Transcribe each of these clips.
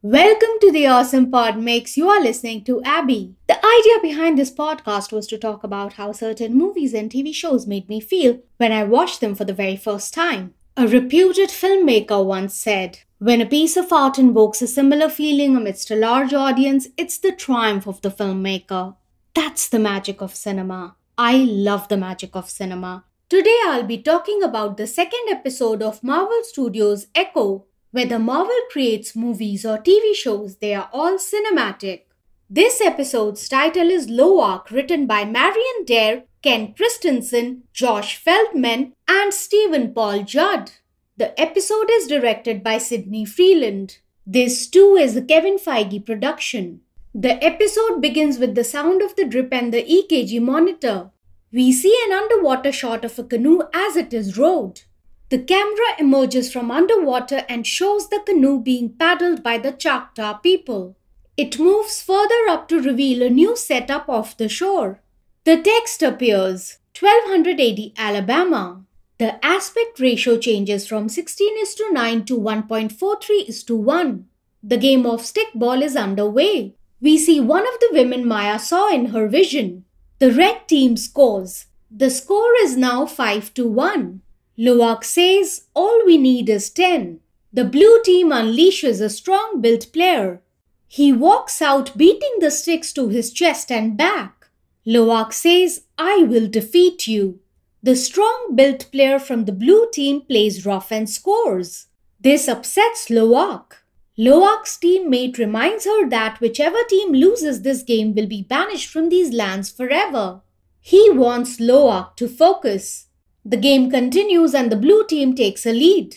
Welcome to the Awesome Pod Mix. You are listening to Abby. The idea behind this podcast was to talk about how certain movies and TV shows made me feel when I watched them for the very first time. A reputed filmmaker once said, When a piece of art invokes a similar feeling amidst a large audience, it's the triumph of the filmmaker. That's the magic of cinema. I love the magic of cinema. Today I'll be talking about the second episode of Marvel Studios' Echo, whether Marvel creates movies or TV shows, they are all cinematic. This episode's title is Lowak, written by Marion Dayre, Ken Kristensen, Josh Feldman, and Stephen Paul Judd. The episode is directed by Sidney Freeland. This too is a Kevin Feige production. The episode begins with the sound of the drip and the EKG monitor. We see an underwater shot of a canoe as it is rowed. The camera emerges from underwater and shows the canoe being paddled by the Choctaw people. It moves further up to reveal a new setup off the shore. The text appears 1280 Alabama. The aspect ratio changes from 16 is to 9 to 1.43 is to 1. The game of stickball is underway. We see one of the women Maya saw in her vision. The red team scores. The score is now 5 to 1. Lowak says all we need is 10. The blue team unleashes a strong built player. He walks out beating the sticks to his chest and back. Lowak says, I will defeat you. The strong built player from the blue team plays rough and scores. This upsets Lowak. Lowak's teammate reminds her that whichever team loses this game will be banished from these lands forever. He wants Lowak to focus. The game continues and the blue team takes a lead.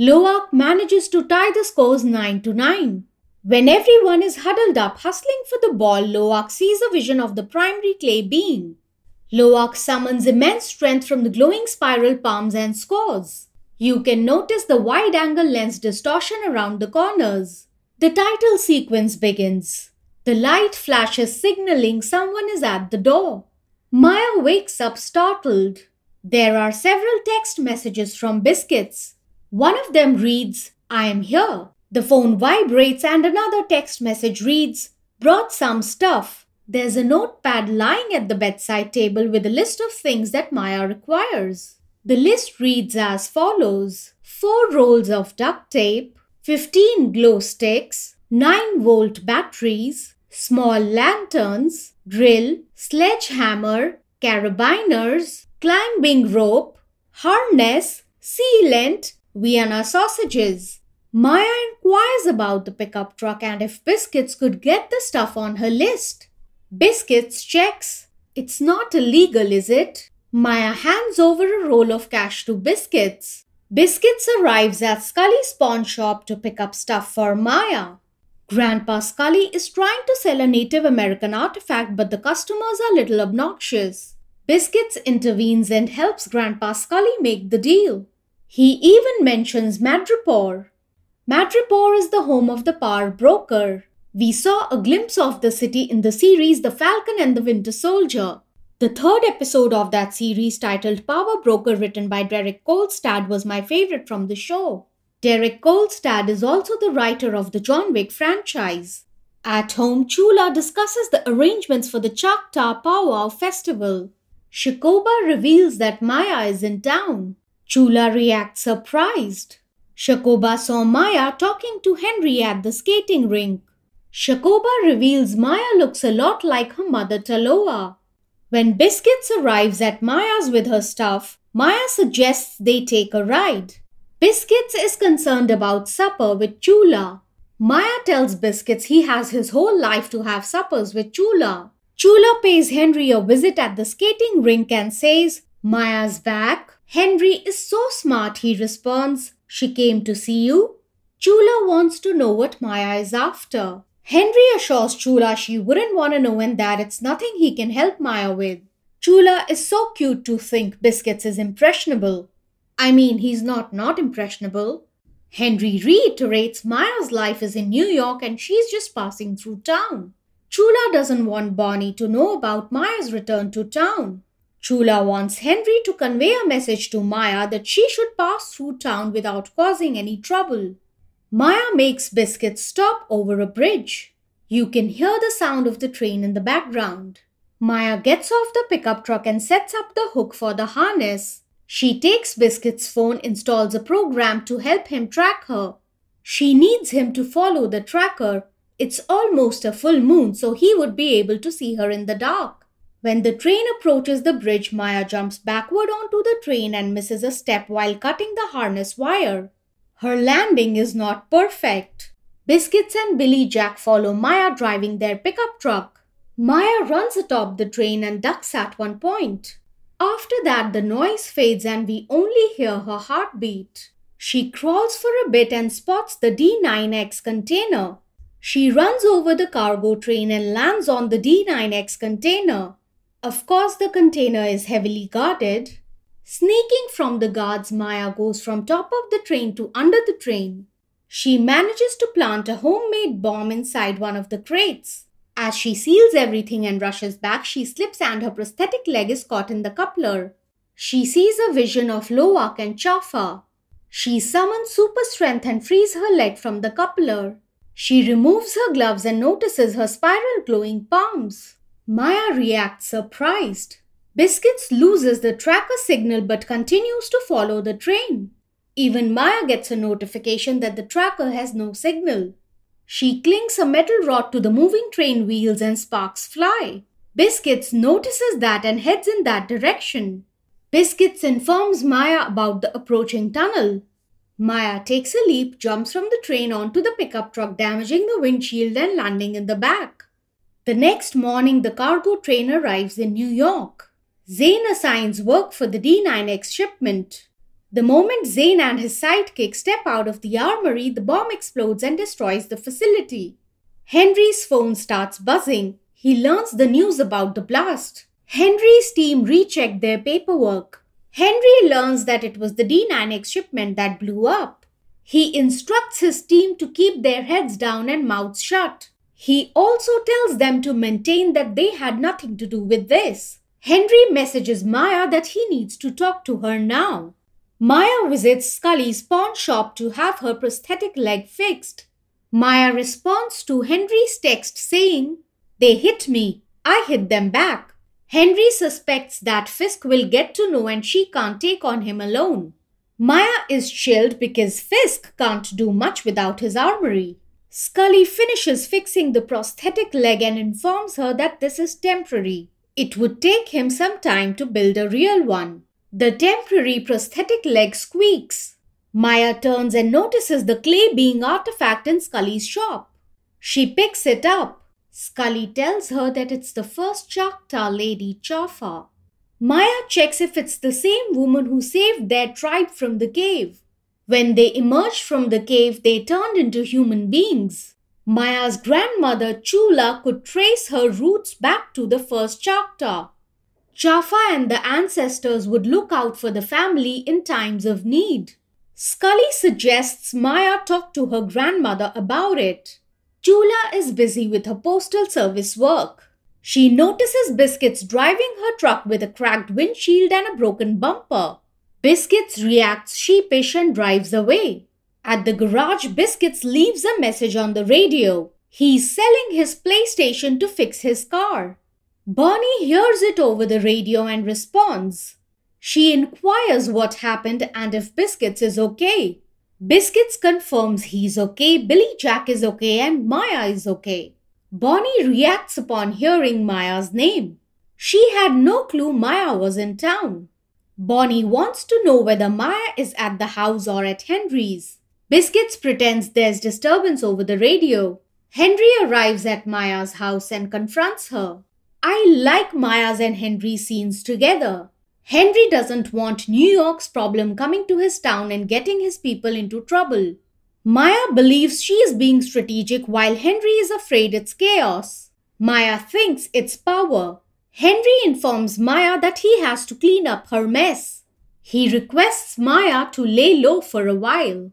Lowak manages to tie the scores 9 to 9. When everyone is huddled up hustling for the ball, Lowak sees a vision of the primary clay being. Lowak summons immense strength from the glowing spiral palms and scores. You can notice the wide angle lens distortion around the corners. The title sequence begins. The light flashes signaling someone is at the door. Maya wakes up startled. There are several text messages from Biscuits. One of them reads, I am here. The phone vibrates and another text message reads, Brought some stuff. There's a notepad lying at the bedside table with a list of things that Maya requires. The list reads as follows 4 rolls of duct tape, 15 glow sticks, 9 volt batteries, small lanterns, drill, sledgehammer, carabiners, climbing rope, harness, sealant, Vienna sausages. Maya inquires about the pickup truck and if Biscuits could get the stuff on her list. Biscuits checks. It's not illegal, is it? Maya hands over a roll of cash to Biscuits. Biscuits arrives at Skully's pawn shop to pick up stuff for Maya. Grandpa Skully is trying to sell a Native American artifact, but the customers are a little obnoxious. Biscuits intervenes and helps Grandpa Skully make the deal. He even mentions Madripoor. Madripoor is the home of the power broker. We saw a glimpse of the city in the series The Falcon and the Winter Soldier. The third episode of that series, titled Power Broker, written by Derek Kolstad, was my favorite from the show. Derek Kolstad is also the writer of the John Wick franchise. At home, Chula discusses the arrangements for the Choctaw Powwow Festival. Shakoba reveals that Maya is in town. Chula reacts surprised. Shakoba saw Maya talking to Henry at the skating rink. Shakoba reveals Maya looks a lot like her mother Taloa. When Biscuits arrives at Maya's with her stuff, Maya suggests they take a ride. Biscuits is concerned about supper with Chula. Maya tells Biscuits he has his whole life to have suppers with Chula. Chula pays Henry a visit at the skating rink and says, Maya's back. Henry is so smart, he responds. She came to see you. Chula wants to know what Maya is after. Henry assures Chula she wouldn't want to know and that it's nothing he can help Maya with. Chula is so cute to think Biscuits is impressionable. I mean, he's not not impressionable. Henry reiterates Maya's life is in New York and she's just passing through town. Chula doesn't want Bonnie to know about Maya's return to town. Chula wants Henry to convey a message to Maya that she should pass through town without causing any trouble. Maya makes Biscuit stop over a bridge. You can hear the sound of the train in the background. Maya gets off the pickup truck and sets up the hook for the harness. She takes Biscuit's phone, installs a program to help him track her. She needs him to follow the tracker. It's almost a full moon, so he would be able to see her in the dark. When the train approaches the bridge, Maya jumps backward onto the train and misses a step while cutting the harness wire. Her landing is not perfect. Biscuits and Billy Jack follow Maya driving their pickup truck. Maya runs atop the train and ducks at one point. After that, the noise fades and we only hear her heartbeat. She crawls for a bit and spots the D9X container. She runs over the cargo train and lands on the D9X container. Of course, the container is heavily guarded. Sneaking from the guards, Maya goes from top of the train to under the train. She manages to plant a homemade bomb inside one of the crates. As she seals everything and rushes back, she slips and her prosthetic leg is caught in the coupler. She sees a vision of Lowak and Chafa. She summons super strength and frees her leg from the coupler. She removes her gloves and notices her spiral glowing palms. Maya reacts surprised. Biscuits loses the tracker signal but continues to follow the train. Even Maya gets a notification that the tracker has no signal. She clings a metal rod to the moving train wheels and sparks fly. Biscuits notices that and heads in that direction. Biscuits informs Maya about the approaching tunnel. Maya takes a leap, jumps from the train onto the pickup truck, damaging the windshield and landing in the back. The next morning, the cargo train arrives in New York. Zane assigns work for the D9X shipment. The moment Zane and his sidekick step out of the armory, the bomb explodes and destroys the facility. Henry's phone starts buzzing. He learns the news about the blast. Henry's team recheck their paperwork. Henry learns that it was the D9X shipment that blew up. He instructs his team to keep their heads down and mouths shut. He also tells them to maintain that they had nothing to do with this. Henry messages Maya that he needs to talk to her now. Maya visits Skully's pawn shop to have her prosthetic leg fixed. Maya responds to Henry's text saying, They hit me. I hit them back. Henry suspects that Fisk will get to know and she can't take on him alone. Maya is chilled because Fisk can't do much without his armory. Skully finishes fixing the prosthetic leg and informs her that this is temporary. It would take him some time to build a real one. The temporary prosthetic leg squeaks. Maya turns and notices the clay being artifact in Skully's shop. She picks it up. Skully tells her that it's the first Choctaw lady Chafa. Maya checks if it's the same woman who saved their tribe from the cave. When they emerged from the cave, they turned into human beings. Maya's grandmother Chula could trace her roots back to the first Choctaw. Chafa and the ancestors would look out for the family in times of need. Skully suggests Maya talk to her grandmother about it. Chula is busy with her postal service work. She notices Biscuits driving her truck with a cracked windshield and a broken bumper. Biscuits reacts sheepish and drives away. At the garage, Biscuits leaves a message on the radio. He's selling his PlayStation to fix his car. Bonnie hears it over the radio and responds. She inquires what happened and if Biscuits is okay. Biscuits confirms he's okay, Billy Jack is okay, and Maya is okay. Bonnie reacts upon hearing Maya's name. She had no clue Maya was in town. Bonnie wants to know whether Maya is at the house or at Henry's. Biscuits pretends there's disturbance over the radio. Henry arrives at Maya's house and confronts her. I like Maya's and Henry's scenes together. Henry doesn't want New York's problem coming to his town and getting his people into trouble. Maya believes she is being strategic while Henry is afraid it's chaos. Maya thinks it's power. Henry informs Maya that he has to clean up her mess. He requests Maya to lay low for a while.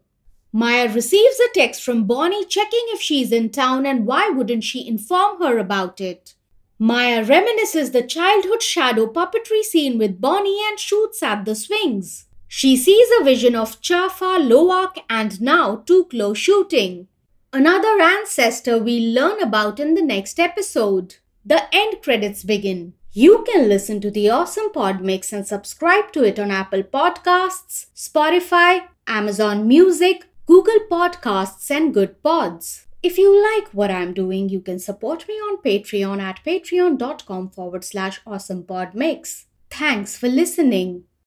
Maya receives a text from Bonnie checking if she's in town and why wouldn't she inform her about it. Maya reminisces the childhood shadow puppetry scene with Bonnie and shoots at the swings. She sees a vision of Chafa, Lowak, and now Tuklo shooting. Another ancestor we'll learn about in the next episode. The end credits begin. You can listen to the awesome pod mix and subscribe to it on Apple Podcasts, Spotify, Amazon Music, Google Podcasts, and Goodpods. If you like what I'm doing, you can support me on Patreon at patreon.com forward slash awesomepodmix. Thanks for listening.